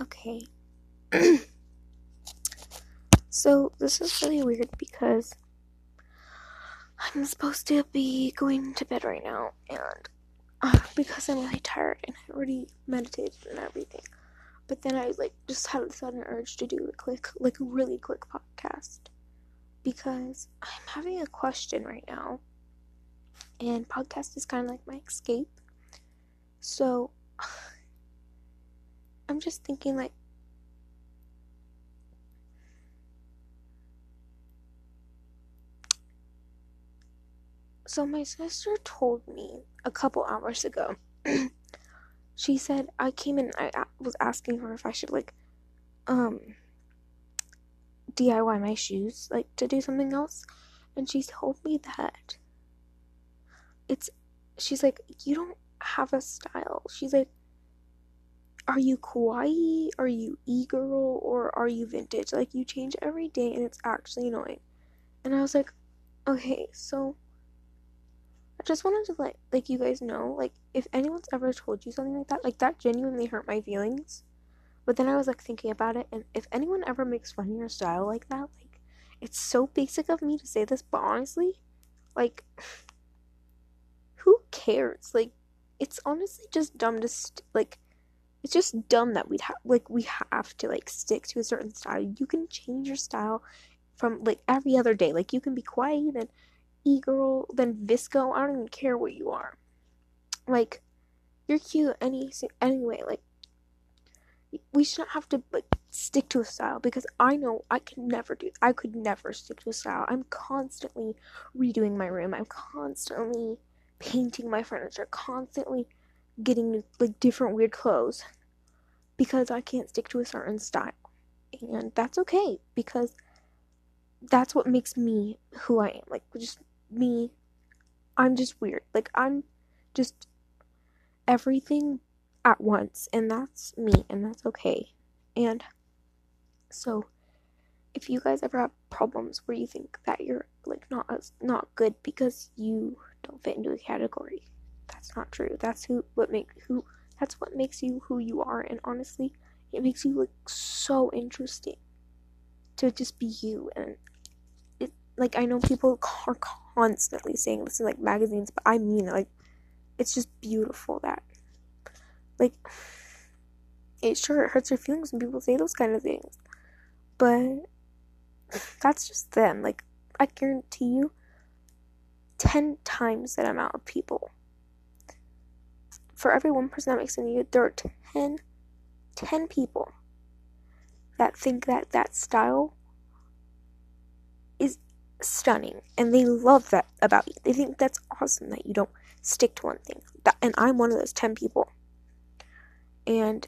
Okay. so, this is really weird because I'm supposed to be going to bed right now, and uh, because I'm really tired and I already meditated and everything. But then I like just had a sudden urge to do a quick, like really quick podcast because I'm having a question right now, and podcast is kind of like my escape. So I'm just thinking like So my sister told me a couple hours ago. she said I came in I was asking her if I should like um DIY my shoes like to do something else and she told me that it's she's like you don't have a style. She's like are you kawaii? Are you e-girl or are you vintage? Like you change every day and it's actually annoying. And I was like, okay, so I just wanted to let like you guys know, like if anyone's ever told you something like that, like that genuinely hurt my feelings. But then I was like thinking about it and if anyone ever makes fun of your style like that, like it's so basic of me to say this, but honestly, like who cares? Like it's honestly just dumb to st- like it's just dumb that we'd have like we have to like stick to a certain style. You can change your style from like every other day. Like you can be kawaii and e-girl then VSCO. I don't even care what you are. Like you're cute any anyway. Like we shouldn't have to like stick to a style because I know I could never do. I could never stick to a style. I'm constantly redoing my room. I'm constantly painting my furniture. Constantly getting like different weird clothes because I can't stick to a certain style. And that's okay because that's what makes me who I am. Like just me I'm just weird. Like I'm just everything at once and that's me and that's okay. And so if you guys ever have problems where you think that you're like not as not good because you don't fit into a category, that's not true. That's who what make who that's what makes you who you are and honestly it makes you look so interesting to just be you and it like I know people are constantly saying this in like magazines but I mean like it's just beautiful that like it sure hurts your feelings when people say those kind of things but that's just them like I guarantee you 10 times that amount of people for every one person that makes a video, there are 10, 10 people that think that that style is stunning and they love that about you. They think that's awesome that you don't stick to one thing. That, and I'm one of those 10 people. And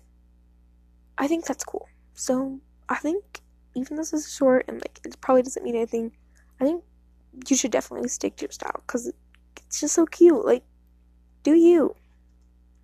I think that's cool. So I think even though this is short and like it probably doesn't mean anything, I think you should definitely stick to your style because it's just so cute. Like, do you?